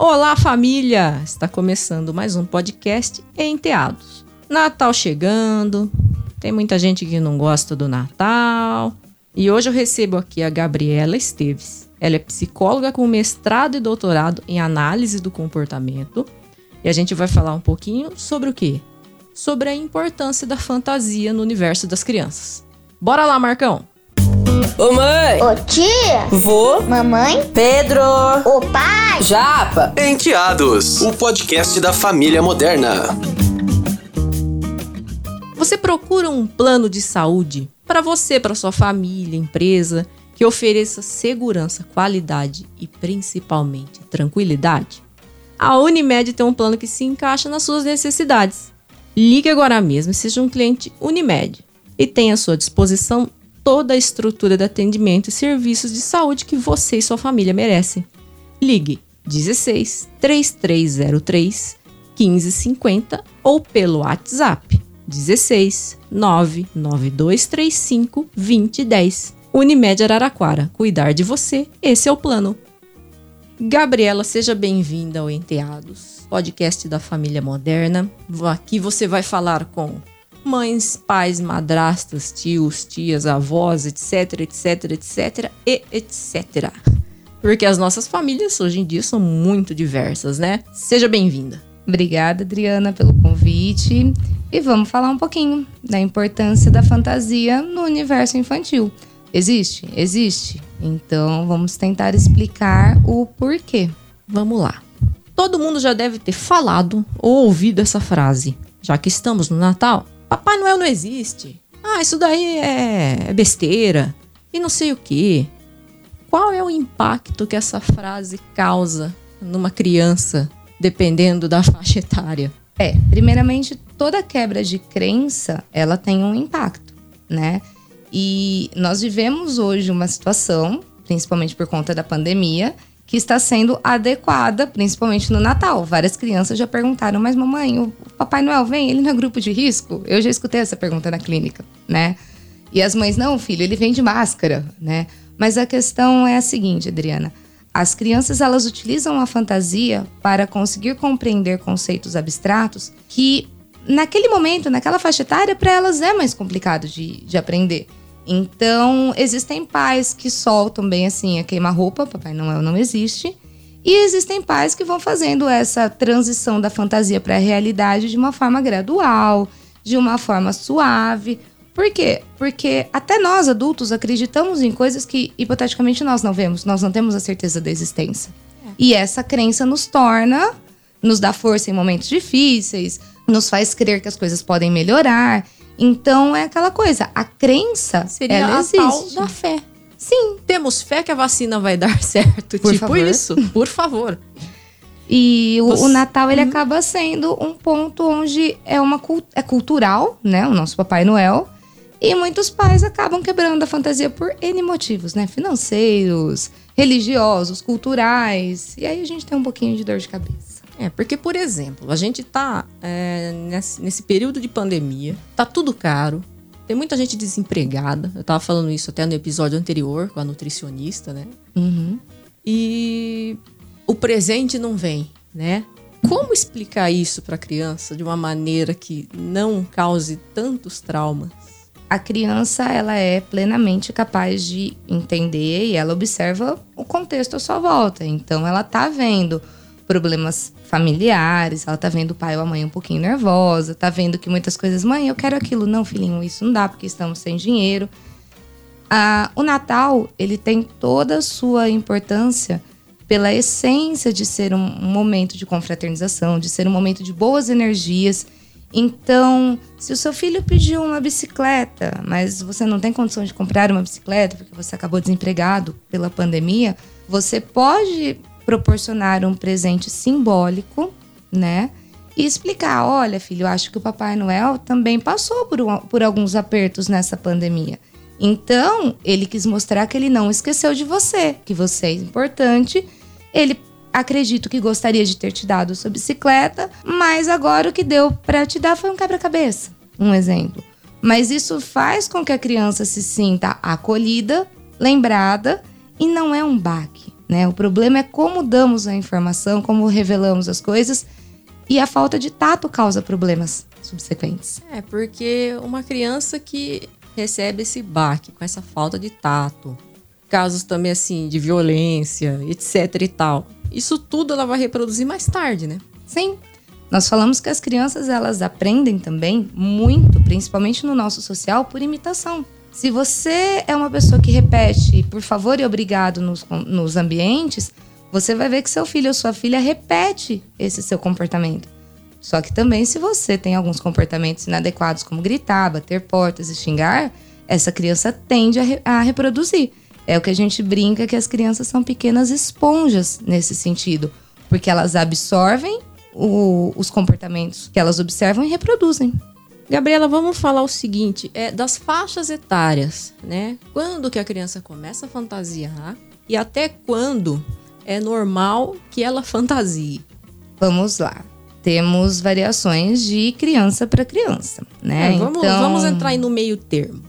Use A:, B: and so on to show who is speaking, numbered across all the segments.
A: Olá, família! Está começando mais um podcast Enteados. Natal chegando, tem muita gente que não gosta do Natal. E hoje eu recebo aqui a Gabriela Esteves. Ela é psicóloga com mestrado e doutorado em análise do comportamento. E a gente vai falar um pouquinho sobre o quê? Sobre a importância da fantasia no universo das crianças. Bora lá, Marcão!
B: Ô mãe!
C: Ô tia!
B: Vô!
C: Mamãe!
B: Pedro!
C: Ô pai!
B: Japa!
D: Enteados, o podcast da família moderna.
A: Você procura um plano de saúde para você, para sua família, empresa, que ofereça segurança, qualidade e principalmente tranquilidade? A Unimed tem um plano que se encaixa nas suas necessidades. Ligue agora mesmo e seja um cliente Unimed e tenha à sua disposição toda a estrutura de atendimento e serviços de saúde que você e sua família merecem. Ligue 16 3303 1550 ou pelo WhatsApp 16 99235 2010. Unimed Araraquara. Cuidar de você, esse é o plano. Gabriela, seja bem-vinda ao Enteados, podcast da família moderna. Aqui você vai falar com mães, pais, madrastas, tios, tias, avós, etc, etc, etc e etc. Porque as nossas famílias hoje em dia são muito diversas, né? Seja bem-vinda.
E: Obrigada, Adriana, pelo convite. E vamos falar um pouquinho da importância da fantasia no universo infantil. Existe? Existe. Então vamos tentar explicar o porquê.
A: Vamos lá. Todo mundo já deve ter falado ou ouvido essa frase. Já que estamos no Natal, Papai Noel não existe. Ah, isso daí é, é besteira. E não sei o que. Qual é o impacto que essa frase causa numa criança, dependendo da faixa etária?
E: É, primeiramente, toda quebra de crença, ela tem um impacto, né? E nós vivemos hoje uma situação, principalmente por conta da pandemia, que está sendo adequada, principalmente no Natal. Várias crianças já perguntaram, mas mamãe, o Papai Noel vem, ele não é grupo de risco? Eu já escutei essa pergunta na clínica, né? E as mães, não, filho, ele vem de máscara, né? Mas a questão é a seguinte, Adriana. As crianças, elas utilizam a fantasia para conseguir compreender conceitos abstratos que, naquele momento, naquela faixa etária, para elas é mais complicado de, de aprender. Então, existem pais que soltam bem assim a queima-roupa, Papai Noel não existe. E existem pais que vão fazendo essa transição da fantasia para a realidade de uma forma gradual, de uma forma suave. Por quê? Porque até nós, adultos, acreditamos em coisas que, hipoteticamente, nós não vemos, nós não temos a certeza da existência. É. E essa crença nos torna, nos dá força em momentos difíceis, nos faz crer que as coisas podem melhorar. Então é aquela coisa, a crença
A: seria
E: ela
A: a
E: existe.
A: tal da fé.
E: Sim.
A: Temos fé que a vacina vai dar certo,
E: Por
A: tipo
E: favor.
A: isso, por favor.
E: E o,
A: Você-
E: o Natal ele
A: Uhum.
E: acaba sendo um ponto onde é uma é cultural, né, o nosso Papai Noel. E muitos pais acabam quebrando a fantasia por N motivos, né? Financeiros, religiosos, culturais. E aí a gente tem um pouquinho de dor de cabeça.
A: É, porque, por exemplo, a gente tá é, nesse, nesse período de pandemia, tá tudo caro, tem muita gente desempregada. Eu tava falando isso até no episódio anterior com a nutricionista, né?
E: Uhum.
A: E o presente não vem, né? Como explicar isso para a criança de uma maneira que não cause tantos traumas?
E: A criança, ela é plenamente capaz de entender e ela observa o contexto à sua volta. Então, ela tá vendo problemas familiares, ela tá vendo o pai ou a mãe um pouquinho nervosa, tá vendo que muitas coisas, mãe, eu quero aquilo. Não, filhinho, isso não dá porque estamos sem dinheiro. Ah, o Natal, ele tem toda a sua importância pela essência de ser um momento de confraternização, de ser um momento de boas energias. Então, se o seu filho pediu uma bicicleta, mas você não tem condição de comprar uma bicicleta porque você acabou desempregado pela pandemia, você pode proporcionar um presente simbólico, né? E explicar: olha, filho, eu acho que o Papai Noel também passou por, um- por alguns apertos nessa pandemia. Então, ele quis mostrar que ele não esqueceu de você, que você é importante. Ele acredito que gostaria de ter te dado sua bicicleta, mas agora o que deu para te dar foi um quebra-cabeça. Um exemplo. Mas isso faz com que a criança se sinta acolhida, lembrada e não é um baque. Né? O problema é como damos a informação, como revelamos as coisas e a falta de tato causa problemas subsequentes.
A: É, porque uma criança que recebe esse baque com essa falta de tato, casos também assim de violência, etc e tal. Isso tudo ela vai reproduzir mais tarde, né?
E: Sim. Nós falamos que as crianças elas aprendem também muito, principalmente no nosso social, por imitação. Se você é uma pessoa que repete por favor e obrigado nos, nos ambientes, você vai ver que seu filho ou sua filha repete esse seu comportamento. Só que também, se você tem alguns comportamentos inadequados, como gritar, bater portas e xingar, essa criança tende a, re a reproduzir. É o que a gente brinca que as crianças são pequenas esponjas nesse sentido, porque elas absorvem o, os comportamentos que elas observam e reproduzem.
A: Gabriela, vamos falar o seguinte, é das faixas etárias, né? Quando que a criança começa a fantasiar e até quando é normal que ela fantasie?
E: Vamos lá. Temos variações de criança para criança, né?
A: É, vamos, então, vamos entrar aí no meio termo.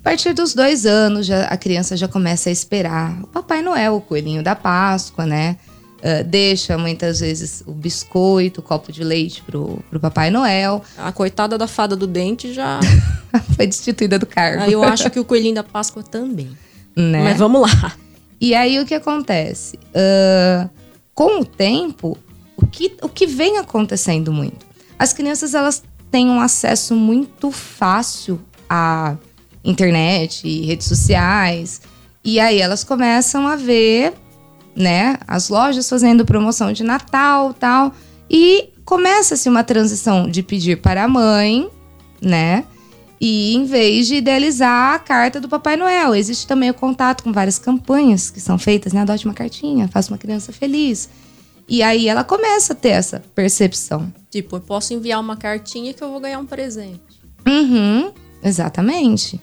E: A partir dos dois anos, já, a criança já começa a esperar o Papai Noel, o coelhinho da Páscoa, né? Uh, deixa muitas vezes o biscoito, o copo de leite pro, pro Papai Noel.
A: A coitada da fada do dente já
E: foi destituída do cargo.
A: Aí eu acho que o coelhinho da Páscoa também.
E: Né?
A: Mas vamos lá.
E: E aí o que acontece? Uh, com o tempo, o que, o que vem acontecendo muito? As crianças elas têm um acesso muito fácil à internet, redes sociais. E aí elas começam a ver né? As lojas fazendo promoção de Natal tal. E começa-se uma transição de pedir para a mãe, né? E em vez de idealizar a carta do Papai Noel, existe também o contato com várias campanhas que são feitas, né? Adote uma cartinha, faça uma criança feliz. E aí ela começa a ter essa percepção.
A: Tipo, eu posso enviar uma cartinha que eu vou ganhar um presente.
E: Uhum, exatamente.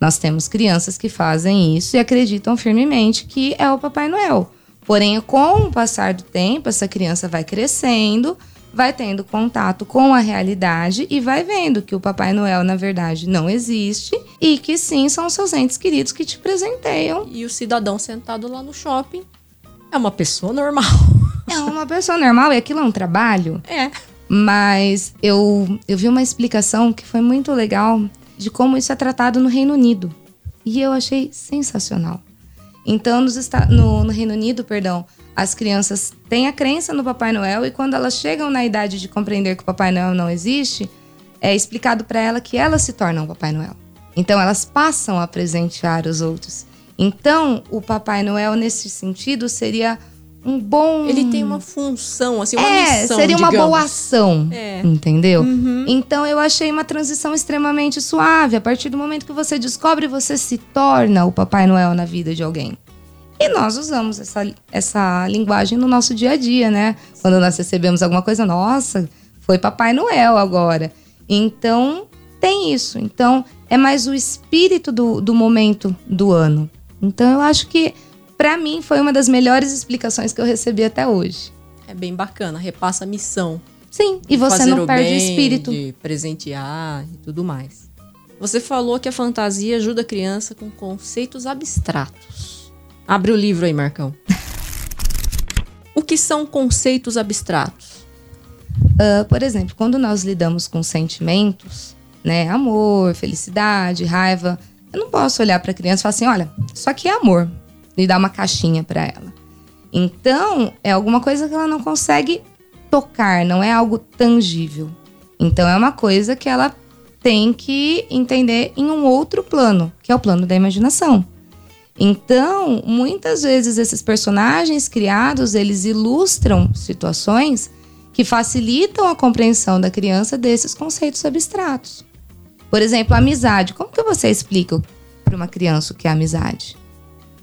E: Nós temos crianças que fazem isso e acreditam firmemente que é o Papai Noel. Porém, com o passar do tempo, essa criança vai crescendo, vai tendo contato com a realidade e vai vendo que o Papai Noel, na verdade, não existe e que sim são seus entes queridos que te presenteiam.
A: E o cidadão sentado lá no shopping é uma pessoa normal.
E: É uma pessoa normal e aquilo é um trabalho.
A: É.
E: Mas eu, eu vi uma explicação que foi muito legal de como isso é tratado no Reino Unido. E eu achei sensacional. Então, nos, no, no Reino Unido, perdão, as crianças têm a crença no Papai Noel e quando elas chegam na idade de compreender que o Papai Noel não existe, é explicado para ela que elas se tornam o Papai Noel. Então, elas passam a presentear os outros. Então, o Papai Noel, nesse sentido, seria um bom.
A: Ele tem uma função, assim, uma
E: é,
A: missão.
E: Seria uma
A: digamos.
E: boa ação.
A: É.
E: Entendeu?
A: Uhum.
E: Então eu achei uma transição extremamente suave. A partir do momento que você descobre, você se torna o Papai Noel na vida de alguém. E nós usamos essa, essa linguagem no nosso dia a dia, né? Quando nós recebemos alguma coisa, nossa, foi Papai Noel agora. Então, tem isso. Então, é mais o espírito do, do momento do ano. Então, eu acho que para mim foi uma das melhores explicações que eu recebi até hoje.
A: É bem bacana, repassa a missão.
E: Sim, e você não
A: o
E: perde
A: bem,
E: o espírito.
A: De presentear e tudo mais. Você falou que a fantasia ajuda a criança com conceitos abstratos. Abre o livro aí, Marcão. o que são conceitos abstratos?
E: Uh, por exemplo, quando nós lidamos com sentimentos, né, amor, felicidade, raiva, eu não posso olhar para a criança e falar assim, olha, isso aqui é amor e dar uma caixinha para ela. Então, é alguma coisa que ela não consegue tocar, não é algo tangível. Então, é uma coisa que ela tem que entender em um outro plano, que é o plano da imaginação. Então, muitas vezes esses personagens criados, eles ilustram situações que facilitam a compreensão da criança desses conceitos abstratos. Por exemplo, amizade. Como que você explica para uma criança o que é amizade?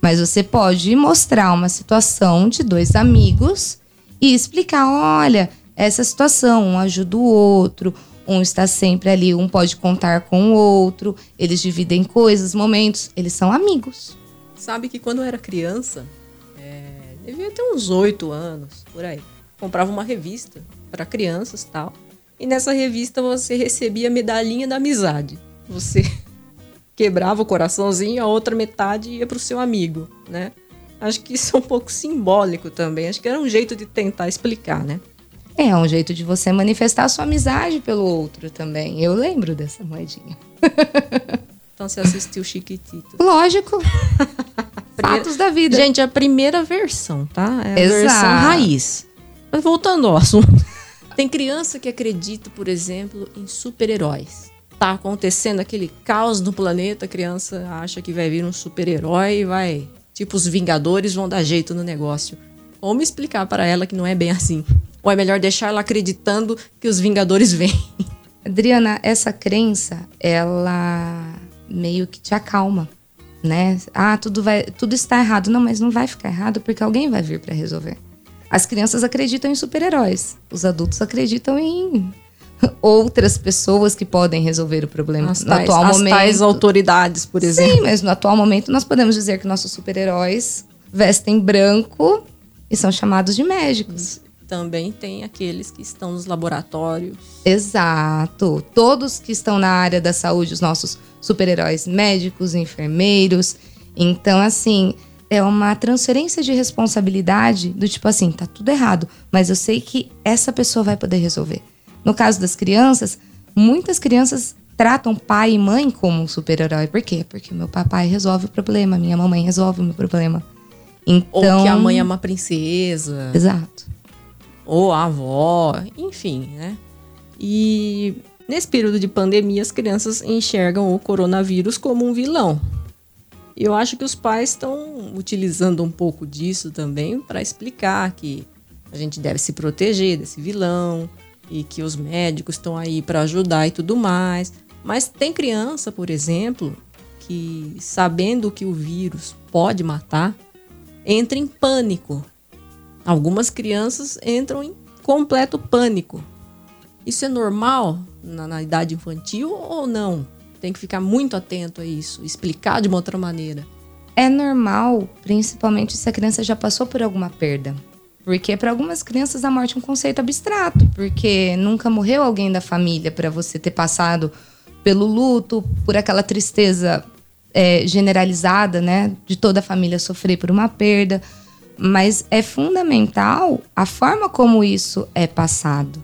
E: Mas você pode mostrar uma situação de dois amigos e explicar: olha, essa situação, um ajuda o outro, um está sempre ali, um pode contar com o outro, eles dividem coisas, momentos, eles são amigos.
A: Sabe que quando eu era criança, é, devia ter uns oito anos, por aí, comprava uma revista para crianças tal. E nessa revista você recebia medalhinha da amizade. Você quebrava o coraçãozinho, a outra metade ia pro seu amigo, né? Acho que isso é um pouco simbólico também. Acho que era um jeito de tentar explicar, né?
E: É, é um jeito de você manifestar sua amizade pelo outro também. Eu lembro dessa moedinha.
A: Então você assistiu Chiquitito.
E: Lógico. Fatos da vida.
A: Gente, a primeira versão, tá? É a
E: Exato.
A: versão raiz. Mas voltando ao assunto. Tem criança que acredita, por exemplo, em super-heróis. Tá acontecendo aquele caos no planeta, a criança acha que vai vir um super-herói e vai. Tipo, os Vingadores vão dar jeito no negócio. Como explicar para ela que não é bem assim? Ou é melhor deixar ela acreditando que os Vingadores vêm?
E: Adriana, essa crença, ela meio que te acalma, né? Ah, tudo vai, tudo está errado. Não, mas não vai ficar errado porque alguém vai vir para resolver. As crianças acreditam em super-heróis. Os adultos acreditam em outras pessoas que podem resolver o problema.
A: As
E: no
A: tais,
E: atual
A: as
E: momento,
A: tais autoridades, por exemplo.
E: Sim, mas no atual momento nós podemos dizer que nossos super-heróis vestem branco e são chamados de médicos.
A: Também tem aqueles que estão nos laboratórios.
E: Exato. Todos que estão na área da saúde, os nossos super-heróis médicos, enfermeiros. Então, assim, é uma transferência de responsabilidade do tipo assim, tá tudo errado, mas eu sei que essa pessoa vai poder resolver. No caso das crianças, muitas crianças tratam pai e mãe como um super-herói. Por quê? Porque meu papai resolve o problema, minha mamãe resolve o meu problema. Então,
A: Ou que a mãe é uma princesa.
E: Exato.
A: ou a avó, enfim, né? E nesse período de pandemia, as crianças enxergam o coronavírus como um vilão. E eu acho que os pais estão utilizando um pouco disso também para explicar que a gente deve se proteger desse vilão e que os médicos estão aí para ajudar e tudo mais. Mas tem criança, por exemplo, que sabendo que o vírus pode matar, entra em pânico Algumas crianças entram em completo pânico. Isso é normal na, na, idade infantil ou não? Tem que ficar muito atento a isso, explicar de uma outra maneira.
E: É normal, principalmente se a criança já passou por alguma perda. Porque para algumas crianças a morte é um conceito abstrato, porque nunca morreu alguém da família para você ter passado pelo luto, por aquela tristeza é, generalizada, né, de toda a família sofrer por uma perda mas é fundamental a forma como isso é passado,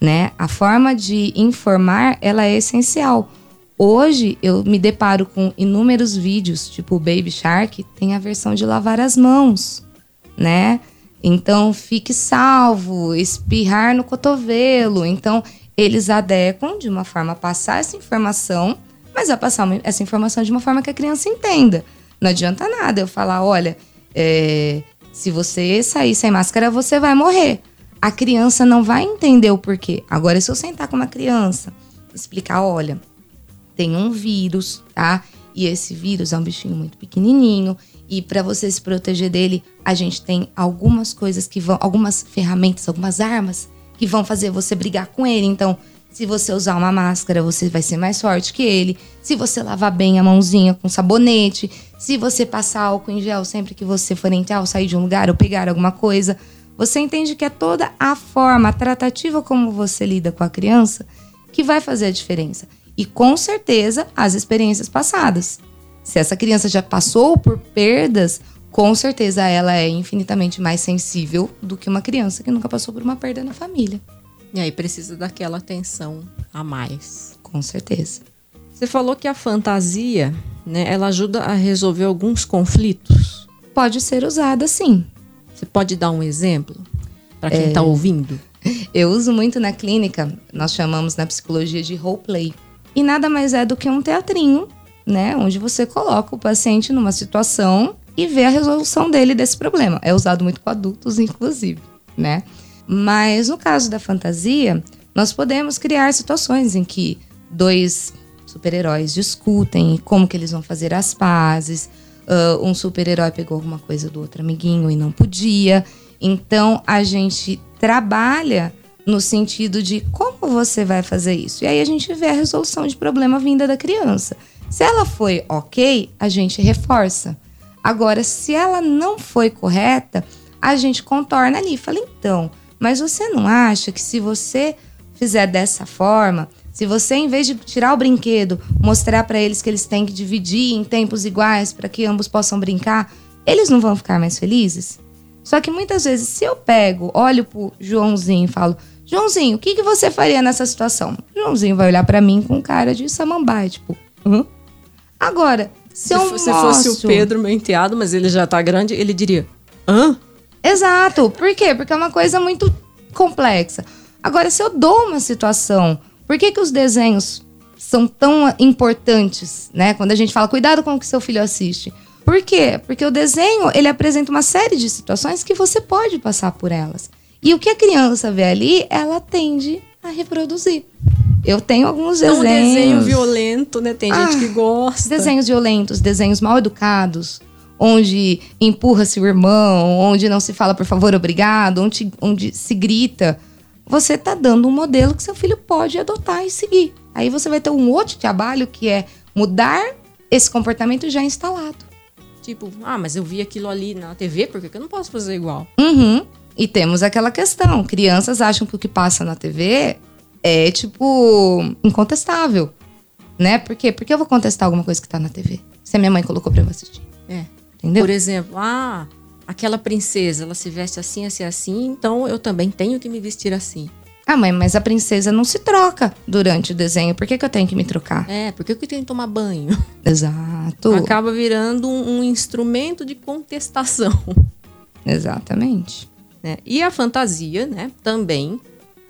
E: né? A forma de informar, ela é essencial. Hoje eu me deparo com inúmeros vídeos, tipo o Baby Shark, tem a versão de lavar as mãos, né? Então fique salvo, espirrar no cotovelo. Então eles adequam de uma forma a passar essa informação, mas a passar essa informação de uma forma que a criança entenda. Não adianta nada eu falar, olha, é, se você sair sem máscara, você vai morrer. A criança não vai entender o porquê. Agora, se eu sentar com uma criança, explicar, olha, tem um vírus, tá? E esse vírus é um bichinho muito pequenininho e para você se proteger dele, a gente tem algumas coisas que vão, algumas ferramentas, algumas armas que vão fazer você brigar com ele. Então, se você usar uma máscara, você vai ser mais forte que ele. Se você lavar bem a mãozinha com sabonete, se você passar álcool em gel sempre que você for entrar ou sair de um lugar ou pegar alguma coisa, você entende que é toda a forma, a tratativa como você lida com a criança que vai fazer a diferença. E com certeza as experiências passadas. Se essa criança já passou por perdas, com certeza ela é infinitamente mais sensível do que uma criança que nunca passou por uma perda na família.
A: E aí precisa daquela atenção a mais.
E: Com certeza.
A: Você falou que a fantasia, né, ela ajuda a resolver alguns conflitos.
E: Pode ser usada sim.
A: Você pode dar um exemplo para quem está é... ouvindo?
E: Eu uso muito na clínica, nós chamamos na psicologia de role play. E nada mais é do que um teatrinho, né, onde você coloca o paciente numa situação e vê a resolução dele desse problema. É usado muito com adultos, inclusive, né? Mas no caso da fantasia, nós podemos criar situações em que dois super-heróis discutem como que eles vão fazer as pazes. Uh, um super-herói pegou alguma coisa do outro amiguinho e não podia. Então a gente trabalha no sentido de como você vai fazer isso. E aí a gente vê a resolução de problema vinda da criança. Se ela foi ok, a gente reforça. Agora, se ela não foi correta, a gente contorna ali. Fala, então, mas você não acha que se você fizer dessa forma, se você, em vez de tirar o brinquedo, mostrar para eles que eles têm que dividir em tempos iguais para que ambos possam brincar, eles não vão ficar mais felizes? Só que muitas vezes, se eu pego, olho pro Joãozinho e falo, Joãozinho, o que, que você faria nessa situação? Joãozinho vai olhar para mim com cara de samambaia, tipo, hã? Agora, se,
A: Se,
E: eu
A: se fosse o Pedro, meu enteado, mas ele já tá grande, ele diria: hã?
E: Exato. Por quê? Porque é uma coisa muito complexa. Agora, se eu dou uma situação, por que, que os desenhos são tão importantes, né? Quando a gente fala, cuidado com o que seu filho assiste. Por quê? Porque o desenho, ele apresenta uma série de situações que você pode passar por elas. E o que a criança vê ali, ela tende a reproduzir. Eu tenho alguns
A: É um
E: desenhos.
A: desenho violento, né? Tem gente
E: Ah,
A: que gosta.
E: Desenhos violentos, desenhos mal educados, onde empurra-se o irmão, onde não se fala por favor, obrigado, onde, onde se grita. Você tá dando um modelo que seu filho pode adotar e seguir. Aí você vai ter um outro trabalho que é mudar esse comportamento já instalado.
A: Tipo, ah, mas eu vi aquilo ali na TV, por que que eu não posso fazer igual?
E: Uhum. E temos aquela questão: crianças acham que o que passa na TV é, tipo, incontestável. Né? Por quê? Porque eu vou contestar alguma coisa que tá na TV. Se a minha mãe colocou pra eu assistir.
A: É.
E: Entendeu?
A: Por exemplo, ah, aquela princesa, ela se veste assim, assim, assim, então eu também tenho que me vestir assim.
E: Ah, mãe, mas a princesa não se troca durante o desenho. Por que, que eu tenho que me trocar?
A: É, por que eu tenho que tomar banho?
E: Exato.
A: Acaba virando um, um instrumento de contestação.
E: Exatamente.
A: né? E a fantasia, né, também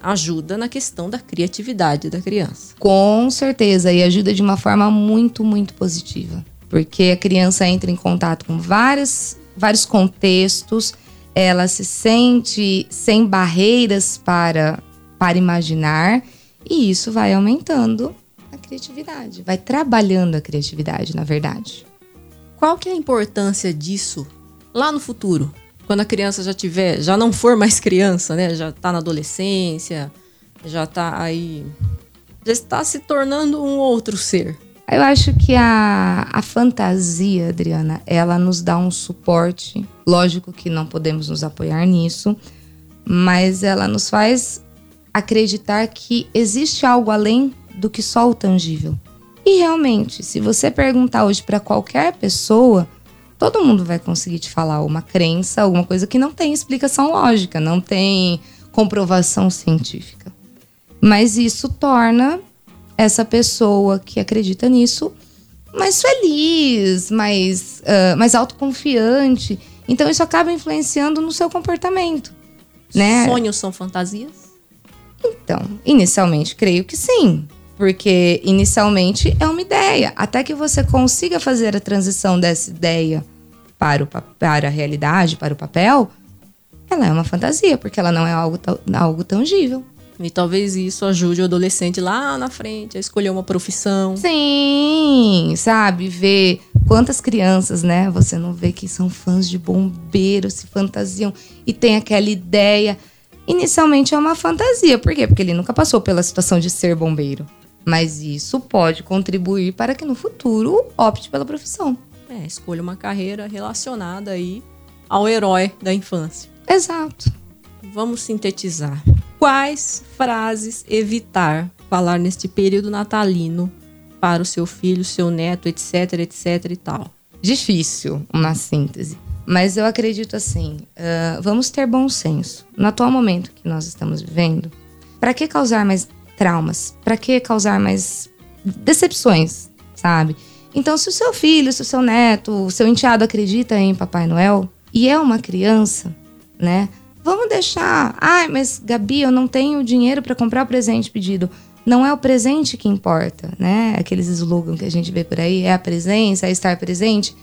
A: ajuda na questão da criatividade da criança.
E: Com certeza. E ajuda de uma forma muito, muito positiva. Porque a criança entra em contato com vários, vários contextos, ela se sente sem barreiras para, para imaginar, e isso vai aumentando a criatividade, vai trabalhando a criatividade, na verdade.
A: Qual que é a importância disso lá no futuro? Quando a criança já tiver, já não for mais criança, né? Já tá na adolescência, já tá aí, já está se tornando um outro ser.
E: Eu acho que a, a fantasia, Adriana, ela nos dá um suporte. Lógico que não podemos nos apoiar nisso, mas ela nos faz acreditar que existe algo além do que só o tangível. E realmente, se você perguntar hoje para qualquer pessoa, todo mundo vai conseguir te falar uma crença, alguma coisa que não tem explicação lógica, não tem comprovação científica. Mas isso torna essa pessoa que acredita nisso mais feliz, mais, ah, mais autoconfiante. Então isso acaba influenciando no seu comportamento, né?
A: Sonhos são fantasias?
E: Então, inicialmente creio que sim. Porque inicialmente é uma ideia. Até que você consiga fazer a transição dessa ideia para, o, pa- para a realidade, para o papel, ela é uma fantasia, porque ela não é algo, algo tangível.
A: E talvez isso ajude o adolescente lá na frente a escolher uma profissão.
E: Sim, sabe? Ver quantas crianças, né? Você não vê que são fãs de bombeiro, se fantasiam e tem aquela ideia. Inicialmente é uma fantasia. Por quê? Porque ele nunca passou pela situação de ser bombeiro. Mas isso pode contribuir para que no futuro opte pela profissão.
A: É, escolha uma carreira relacionada aí ao herói da infância.
E: Exato.
A: Vamos sintetizar. Quais frases evitar falar neste período natalino para o seu filho, seu neto, etc, etc e tal?
E: difícil uma síntese. Mas eu acredito assim, ah, vamos ter bom senso. No atual momento que nós estamos vivendo, para que causar mais traumas? Para que causar mais decepções, sabe? Então, se o seu filho, se o seu neto, o seu enteado acredita em Papai Noel e é uma criança, né? Vamos deixar. Ai, mas Gabi, eu não tenho dinheiro para comprar o presente pedido. Não é o presente que importa, né? Aqueles slogans que a gente vê por aí, é a presença, é estar presente.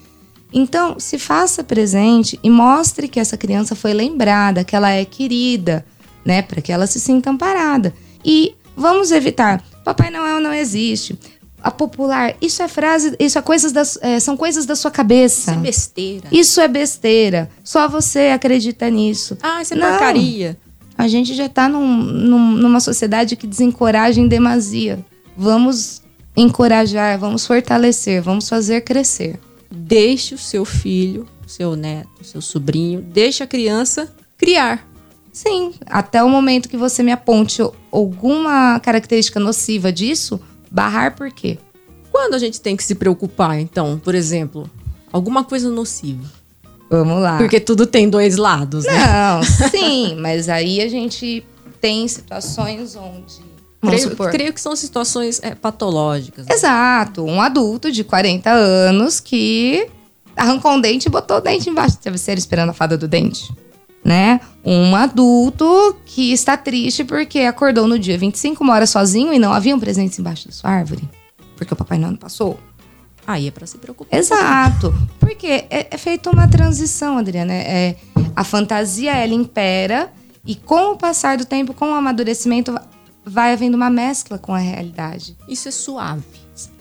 E: Então, se faça presente e mostre que essa criança foi lembrada, que ela é querida, né? Para que ela se sinta amparada. E vamos evitar. Papai Noel não existe. A popular, isso é frase, isso é coisas das, é, são coisas da sua cabeça.
A: Isso é besteira.
E: Isso é besteira. Só você acredita nisso.
A: Ah, isso é
E: Não.
A: porcaria.
E: A gente já tá num- num- numa sociedade que desencoraja em demasia. Vamos encorajar, vamos fortalecer, vamos fazer crescer.
A: Deixe o seu filho, seu neto, seu sobrinho, deixe a criança criar.
E: Sim, até o momento que você me aponte alguma característica nociva disso, barrar por quê?
A: Quando a gente tem que se preocupar, então, por exemplo, alguma coisa nociva?
E: Vamos lá.
A: Porque tudo tem dois lados, né?
E: Não, sim, mas aí a gente tem situações onde.
A: Creio, creio que são situações é, patológicas. né?
E: Exato, um adulto de 40 anos que arrancou um dente e botou o dente embaixo do travesseiro esperando a fada do dente. Né? Um adulto que está triste porque acordou no dia 25, mora sozinho e não havia um presente embaixo da sua árvore. Porque o Papai Noel não passou.
A: Aí é pra se preocupar.
E: Exato. Porque é, é feita uma transição, Adriana. É, a fantasia, ela impera e com o passar do tempo, com o amadurecimento, vai havendo uma mescla com a realidade.
A: Isso é suave.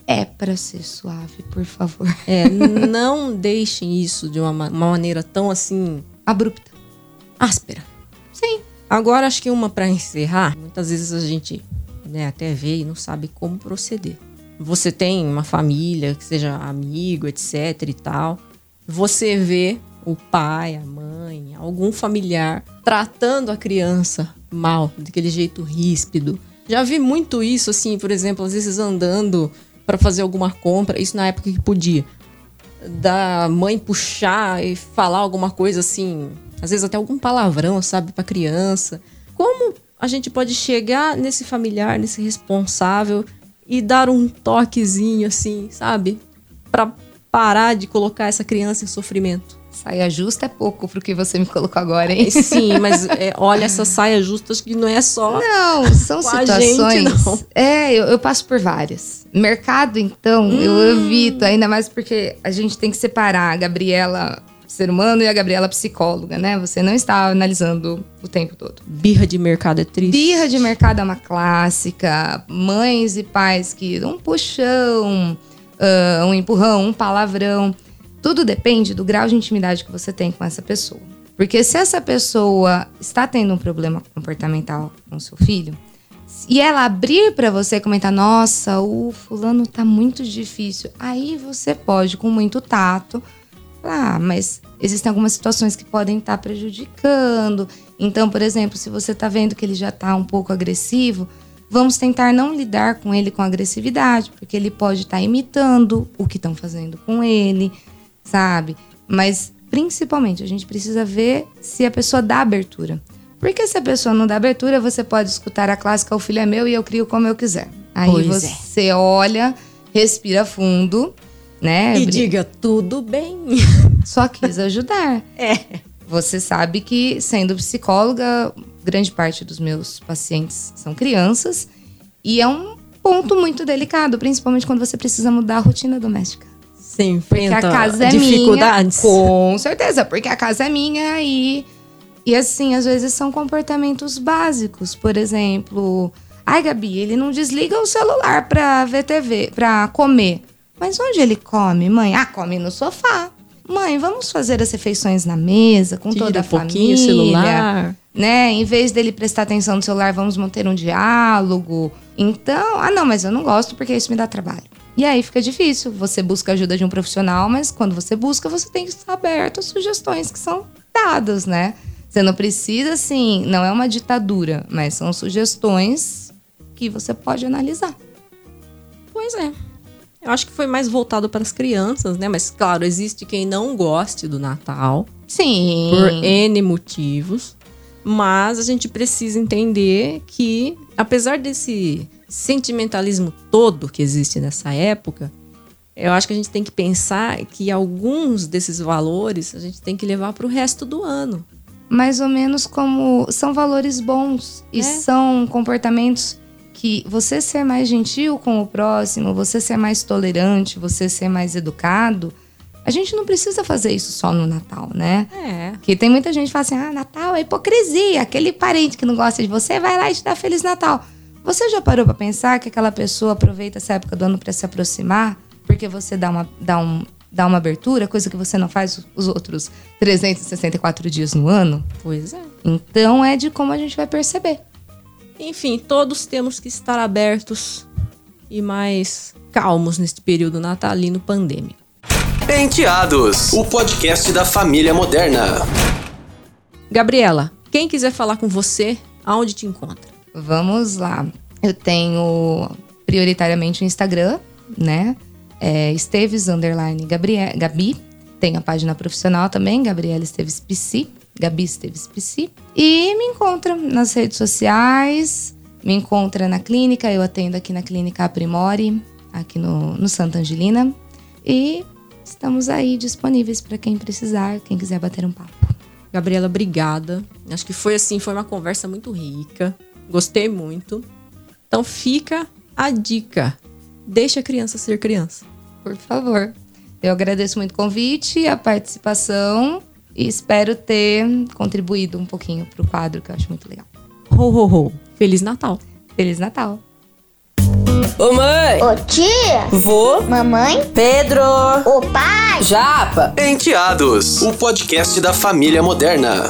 E: É pra ser suave, por favor.
A: É, não deixem isso de uma, ma- uma maneira tão assim
E: Abrupta.
A: Áspera.
E: Sim.
A: Agora acho que uma pra encerrar. Muitas vezes a gente né, até vê e não sabe como proceder. Você tem uma família que seja amigo, etc e tal. Você vê o pai, a mãe, algum familiar tratando a criança mal, daquele jeito ríspido. Já vi muito isso assim, por exemplo, às vezes andando pra fazer alguma compra, isso na época que podia da mãe puxar e falar alguma coisa assim, às vezes até algum palavrão, sabe, pra criança. Como a gente pode chegar nesse familiar, nesse responsável e dar um toquezinho assim, sabe? Pra parar de colocar essa criança em sofrimento.
E: Saia justa é pouco pro que você me colocou agora, hein?
A: E Sim, mas é, olha essa saia justa, acho que não é só
E: Não, são situações.
A: gente, não.
E: É, eu, eu passo por várias. Mercado, então,
A: Hum.
E: eu evito, ainda mais porque a gente tem que separar a Gabriela ser humano e a Gabriela psicóloga, né? Você não está analisando o tempo todo.
A: birra de mercado é triste.
E: Birra de mercado é uma clássica. Mães e pais que um puxão, ah, um empurrão, um palavrão. Tudo depende do grau de intimidade que você tem com essa pessoa. Porque se essa pessoa está tendo um problema comportamental com seu filho, e ela abrir para você comentar, nossa, o fulano tá muito difícil, aí você pode, com muito tato, ah, mas existem algumas situações que podem estar prejudicando. Então, por exemplo, se você tá vendo que ele já tá um pouco agressivo, vamos tentar não lidar com ele com agressividade, porque ele pode estar imitando o que estão fazendo com ele, sabe? Mas principalmente a gente precisa ver se a pessoa dá abertura. Porque se a pessoa não dá abertura, você pode escutar a clássica O filho é meu e eu crio como eu quiser. Aí
A: Pois é.
E: você olha, respira fundo, né?
A: E diga tudo bem.
E: Só quis ajudar.
A: É.
E: Você sabe que, sendo psicóloga, grande parte dos meus pacientes são crianças. E é um ponto muito delicado, principalmente quando você precisa mudar a rotina doméstica.
A: Você
E: Porque a casa é
A: dificuldades.
E: minha. Com certeza, porque a casa é minha e. E assim, às vezes são comportamentos básicos. Por exemplo, ai, Gabi, ele não desliga o celular pra ver TV, pra comer. Mas onde ele come, mãe? Ah, come no sofá. Mãe, vamos fazer as refeições na mesa, com
A: Tira
E: toda a
A: um pouquinho
E: família.
A: o celular.
E: Né? Em vez dele prestar atenção no celular, vamos manter um diálogo. Então, ah, não, mas eu não gosto porque isso me dá trabalho. E aí fica difícil. Você busca a ajuda de um profissional, mas quando você busca, você tem que estar aberto às sugestões que são dadas, né? Você não precisa, assim, não é uma ditadura, mas são sugestões que você pode analisar.
A: Pois é. Eu acho que foi mais voltado para as crianças, né? Mas, claro, existe quem não goste do Natal
E: Sim.
A: por N motivos. Mas a gente precisa entender que, apesar desse sentimentalismo todo que existe nessa época, eu acho que a gente tem que pensar que alguns desses valores a gente tem que levar para o resto do ano.
E: mais ou menos como são valores bons e
A: É.
E: são comportamentos que você ser mais gentil com o próximo, você ser mais tolerante, você ser mais educado, a gente não precisa fazer isso só no Natal, né?
A: É.
E: Porque tem muita gente que fala assim: ah, Natal é hipocrisia. Aquele parente que não gosta de você vai lá e te dá Feliz Natal. Você já parou pra pensar que aquela pessoa aproveita essa época do ano pra se aproximar? Porque você dá uma, dá, um, dá uma abertura, coisa que você não faz os outros 364 dias no ano?
A: Pois é.
E: Então é de como a gente vai perceber.
A: Enfim, todos temos que estar abertos e mais calmos neste período natalino pandêmico.
D: Penteados, o podcast da família moderna.
A: Gabriela, quem quiser falar com você, aonde te encontra?
E: Vamos lá. Eu tenho prioritariamente o Instagram, né? É Esteves Gabi. Tem a página profissional também, Gabriela Esteves Psi, Gabi Esteves Psi. E me encontra nas redes sociais, me encontra na clínica, eu atendo aqui na clínica Aprimore, aqui no, no Santa Angelina. E estamos aí disponíveis para quem precisar, quem quiser bater um papo.
A: Gabriela, obrigada. Acho que foi assim, foi uma conversa muito rica. Gostei muito. Então fica a dica. Deixa a criança ser criança.
E: Por favor. Eu agradeço muito o convite, a participação e espero ter contribuído um pouquinho para o quadro, que eu acho muito legal.
A: Ho, ho, ho. Feliz Natal.
E: Feliz Natal.
B: Ô mãe,
C: Ô tia,
B: vô,
C: mamãe,
B: Pedro,
C: ô pai.
B: Japa.
D: Enteados, o podcast da família moderna.